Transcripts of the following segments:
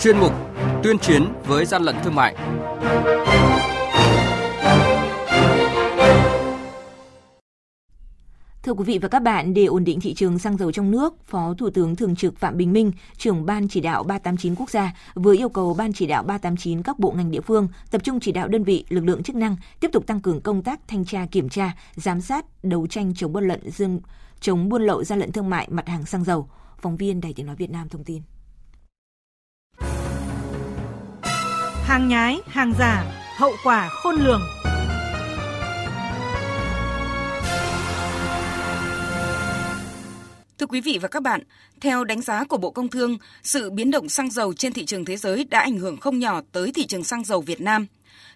chuyên mục Tuyên chiến với gian lận thương mại. Thưa quý vị và các bạn, để ổn định thị trường xăng dầu trong nước, Phó Thủ tướng Thường trực Phạm Bình Minh, trưởng Ban chỉ đạo 389 quốc gia vừa yêu cầu Ban chỉ đạo 389 các bộ ngành địa phương tập trung chỉ đạo đơn vị, lực lượng chức năng tiếp tục tăng cường công tác thanh tra kiểm tra, giám sát, đấu tranh chống buôn lậu dương chống buôn lậu gian lận thương mại mặt hàng xăng dầu. Phóng viên Đài Tiếng nói Việt Nam thông tin. Hàng nhái, hàng giả, hậu quả khôn lường. Thưa quý vị và các bạn, theo đánh giá của Bộ Công Thương, sự biến động xăng dầu trên thị trường thế giới đã ảnh hưởng không nhỏ tới thị trường xăng dầu Việt Nam.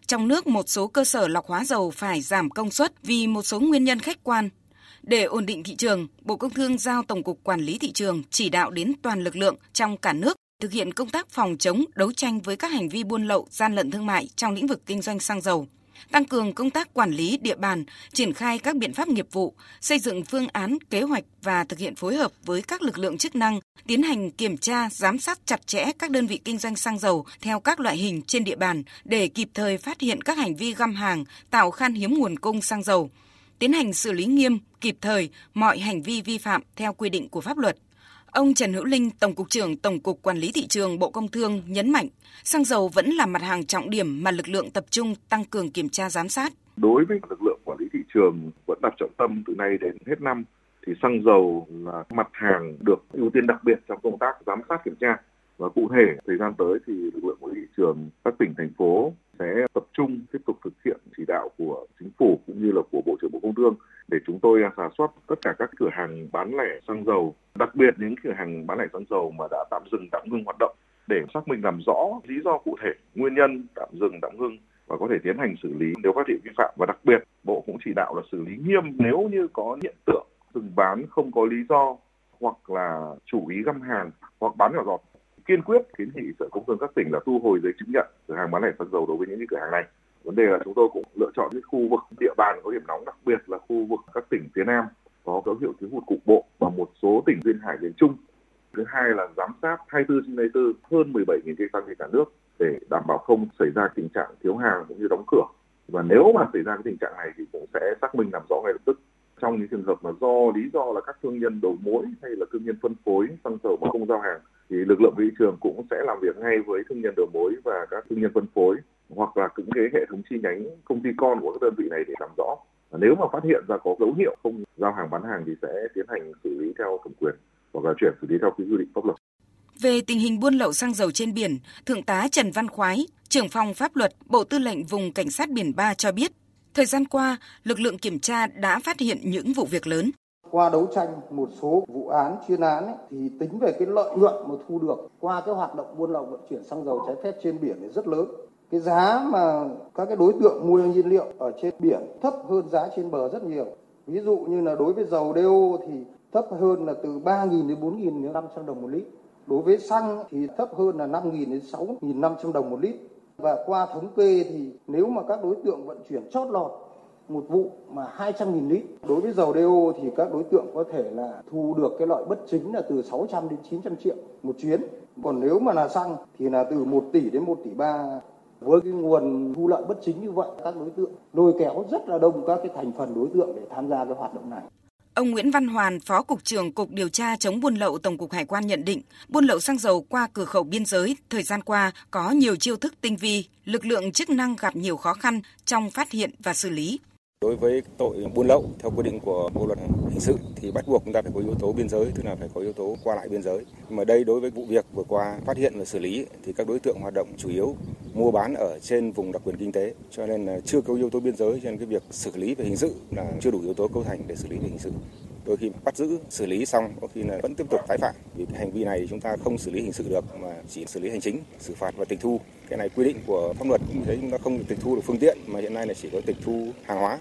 Trong nước, một số cơ sở lọc hóa dầu phải giảm công suất vì một số nguyên nhân khách quan. Để ổn định thị trường, Bộ Công Thương giao Tổng cục Quản lý thị trường chỉ đạo đến toàn lực lượng trong cả nước thực hiện công tác phòng chống, đấu tranh với các hành vi buôn lậu, gian lận thương mại trong lĩnh vực kinh doanh xăng dầu tăng cường công tác quản lý địa bàn, triển khai các biện pháp nghiệp vụ, xây dựng phương án, kế hoạch và thực hiện phối hợp với các lực lượng chức năng, tiến hành kiểm tra, giám sát chặt chẽ các đơn vị kinh doanh xăng dầu theo các loại hình trên địa bàn để kịp thời phát hiện các hành vi găm hàng, tạo khan hiếm nguồn cung xăng dầu, tiến hành xử lý nghiêm, kịp thời mọi hành vi vi phạm theo quy định của pháp luật. Ông Trần Hữu Linh, Tổng cục trưởng Tổng cục Quản lý thị trường Bộ Công Thương nhấn mạnh, xăng dầu vẫn là mặt hàng trọng điểm mà lực lượng tập trung tăng cường kiểm tra giám sát. Đối với lực lượng quản lý thị trường vẫn đặt trọng tâm từ nay đến hết năm thì xăng dầu là mặt hàng được ưu tiên đặc biệt trong công tác giám sát kiểm tra và cụ thể thời gian tới thì lực lượng quản lý thị trường các tỉnh thành phố sẽ tập trung tiếp tục thực hiện chỉ đạo của chính phủ cũng như là của bộ trưởng bộ công thương để chúng tôi giả soát tất cả các cửa hàng bán lẻ xăng dầu, đặc biệt những cửa hàng bán lẻ xăng dầu mà đã tạm dừng, tạm ngưng hoạt động để xác minh làm rõ lý do cụ thể, nguyên nhân tạm dừng, tạm ngưng và có thể tiến hành xử lý nếu phát hiện vi phạm. Và đặc biệt, bộ cũng chỉ đạo là xử lý nghiêm nếu như có hiện tượng dừng bán không có lý do hoặc là chủ ý găm hàng hoặc bán nhỏ giọt kiên quyết kiến nghị sở công thương các tỉnh là thu hồi giấy chứng nhận cửa hàng bán lẻ xăng dầu đối với những cửa hàng này. Vấn đề là chúng tôi cũng lựa chọn những khu vực, địa bàn có điểm nóng đặc biệt là khu vực các tỉnh phía nam có dấu hiệu thiếu hụt cục bộ và một số tỉnh duyên hải miền trung. Thứ hai là giám sát 24 trên 24 hơn 17.000 cây xăng trên cả nước để đảm bảo không xảy ra tình trạng thiếu hàng cũng như đóng cửa. Và nếu mà xảy ra cái tình trạng này thì cũng sẽ xác minh làm rõ ngay lập tức. Trong những trường hợp mà do lý do là các thương nhân đầu mối hay là thương nhân phân phối xăng dầu mà không giao hàng thì lực lượng thị trường cũng sẽ làm việc ngay với thương nhân đầu mối và các thương nhân phân phối hoặc là cũng cái hệ thống chi nhánh công ty con của các đơn vị này để làm rõ nếu mà phát hiện ra có dấu hiệu không giao hàng bán hàng thì sẽ tiến hành xử lý theo thẩm quyền hoặc là chuyển xử lý theo quy định pháp luật. Về tình hình buôn lậu xăng dầu trên biển, Thượng tá Trần Văn Khoái, trưởng phòng pháp luật, Bộ Tư lệnh Vùng Cảnh sát Biển 3 cho biết, thời gian qua, lực lượng kiểm tra đã phát hiện những vụ việc lớn. Qua đấu tranh một số vụ án, chuyên án ấy, thì tính về cái lợi nhuận mà thu được qua cái hoạt động buôn lậu vận chuyển xăng dầu trái phép trên biển thì rất lớn. Cái giá mà các cái đối tượng mua nhiên liệu ở trên biển thấp hơn giá trên bờ rất nhiều. Ví dụ như là đối với dầu đeo thì thấp hơn là từ 3.000 đến 4.500 đồng một lít. Đối với xăng thì thấp hơn là 5.000 đến 6.500 đồng một lít. Và qua thống kê thì nếu mà các đối tượng vận chuyển chót lọt một vụ mà 200.000 lít. Đối với dầu DO thì các đối tượng có thể là thu được cái lợi bất chính là từ 600 đến 900 triệu một chuyến. Còn nếu mà là xăng thì là từ 1 tỷ đến 1 tỷ 3 với cái nguồn thu lợi bất chính như vậy các đối tượng lôi kéo rất là đông các cái thành phần đối tượng để tham gia cái hoạt động này Ông Nguyễn Văn Hoàn, Phó Cục trưởng Cục Điều tra chống buôn lậu Tổng cục Hải quan nhận định, buôn lậu xăng dầu qua cửa khẩu biên giới thời gian qua có nhiều chiêu thức tinh vi, lực lượng chức năng gặp nhiều khó khăn trong phát hiện và xử lý. Đối với tội buôn lậu theo quy định của bộ luật hình sự thì bắt buộc chúng ta phải có yếu tố biên giới, tức là phải có yếu tố qua lại biên giới. Mà đây đối với vụ việc vừa qua phát hiện và xử lý thì các đối tượng hoạt động chủ yếu mua bán ở trên vùng đặc quyền kinh tế, cho nên là chưa có yếu tố biên giới cho nên cái việc xử lý về hình sự là chưa đủ yếu tố cấu thành để xử lý về hình sự. Đôi khi bắt giữ, xử lý xong có khi là vẫn tiếp tục tái phạm vì hành vi này chúng ta không xử lý hình sự được mà chỉ xử lý hành chính, xử phạt và tịch thu. Cái này quy định của pháp luật cũng thấy chúng ta không tịch thu được phương tiện mà hiện nay là chỉ có tịch thu hàng hóa.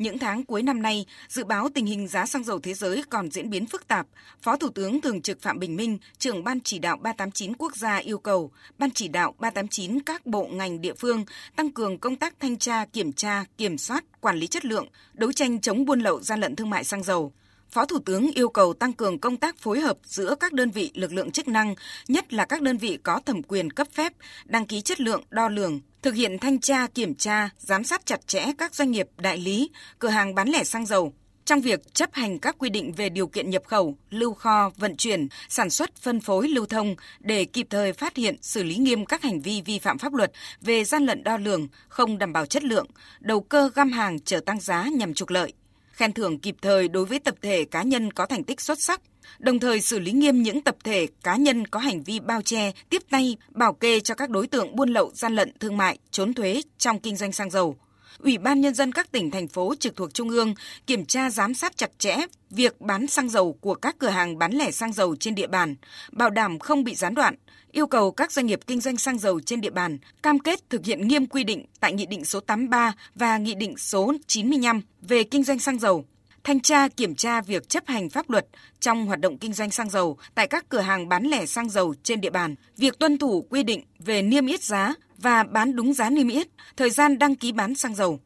Những tháng cuối năm nay, dự báo tình hình giá xăng dầu thế giới còn diễn biến phức tạp. Phó Thủ tướng Thường trực Phạm Bình Minh, trưởng Ban chỉ đạo 389 quốc gia yêu cầu Ban chỉ đạo 389 các bộ ngành địa phương tăng cường công tác thanh tra, kiểm tra, kiểm soát, quản lý chất lượng, đấu tranh chống buôn lậu gian lận thương mại xăng dầu. Phó Thủ tướng yêu cầu tăng cường công tác phối hợp giữa các đơn vị lực lượng chức năng, nhất là các đơn vị có thẩm quyền cấp phép, đăng ký chất lượng, đo lường, thực hiện thanh tra, kiểm tra, giám sát chặt chẽ các doanh nghiệp đại lý, cửa hàng bán lẻ xăng dầu, trong việc chấp hành các quy định về điều kiện nhập khẩu, lưu kho, vận chuyển, sản xuất, phân phối, lưu thông để kịp thời phát hiện, xử lý nghiêm các hành vi vi phạm pháp luật về gian lận đo lường, không đảm bảo chất lượng, đầu cơ găm hàng chờ tăng giá nhằm trục lợi. Khen thưởng kịp thời đối với tập thể cá nhân có thành tích xuất sắc, đồng thời xử lý nghiêm những tập thể cá nhân có hành vi bao che, tiếp tay, bảo kê cho các đối tượng buôn lậu, gian lận thương mại, trốn thuế trong kinh doanh xăng dầu. Ủy ban Nhân dân các tỉnh, thành phố trực thuộc Trung ương kiểm tra giám sát chặt chẽ việc bán xăng dầu của các cửa hàng bán lẻ xăng dầu trên địa bàn, bảo đảm không bị gián đoạn, yêu cầu các doanh nghiệp kinh doanh xăng dầu trên địa bàn cam kết thực hiện nghiêm quy định tại Nghị định số 83 và Nghị định số 95 về kinh doanh xăng dầu thanh tra kiểm tra việc chấp hành pháp luật trong hoạt động kinh doanh xăng dầu tại các cửa hàng bán lẻ xăng dầu trên địa bàn, việc tuân thủ quy định về niêm yết giá và bán đúng giá niêm yết, thời gian đăng ký bán xăng dầu.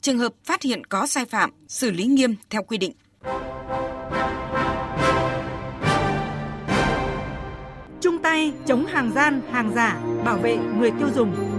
Trường hợp phát hiện có sai phạm, xử lý nghiêm theo quy định. Trung tay chống hàng gian, hàng giả, bảo vệ người tiêu dùng.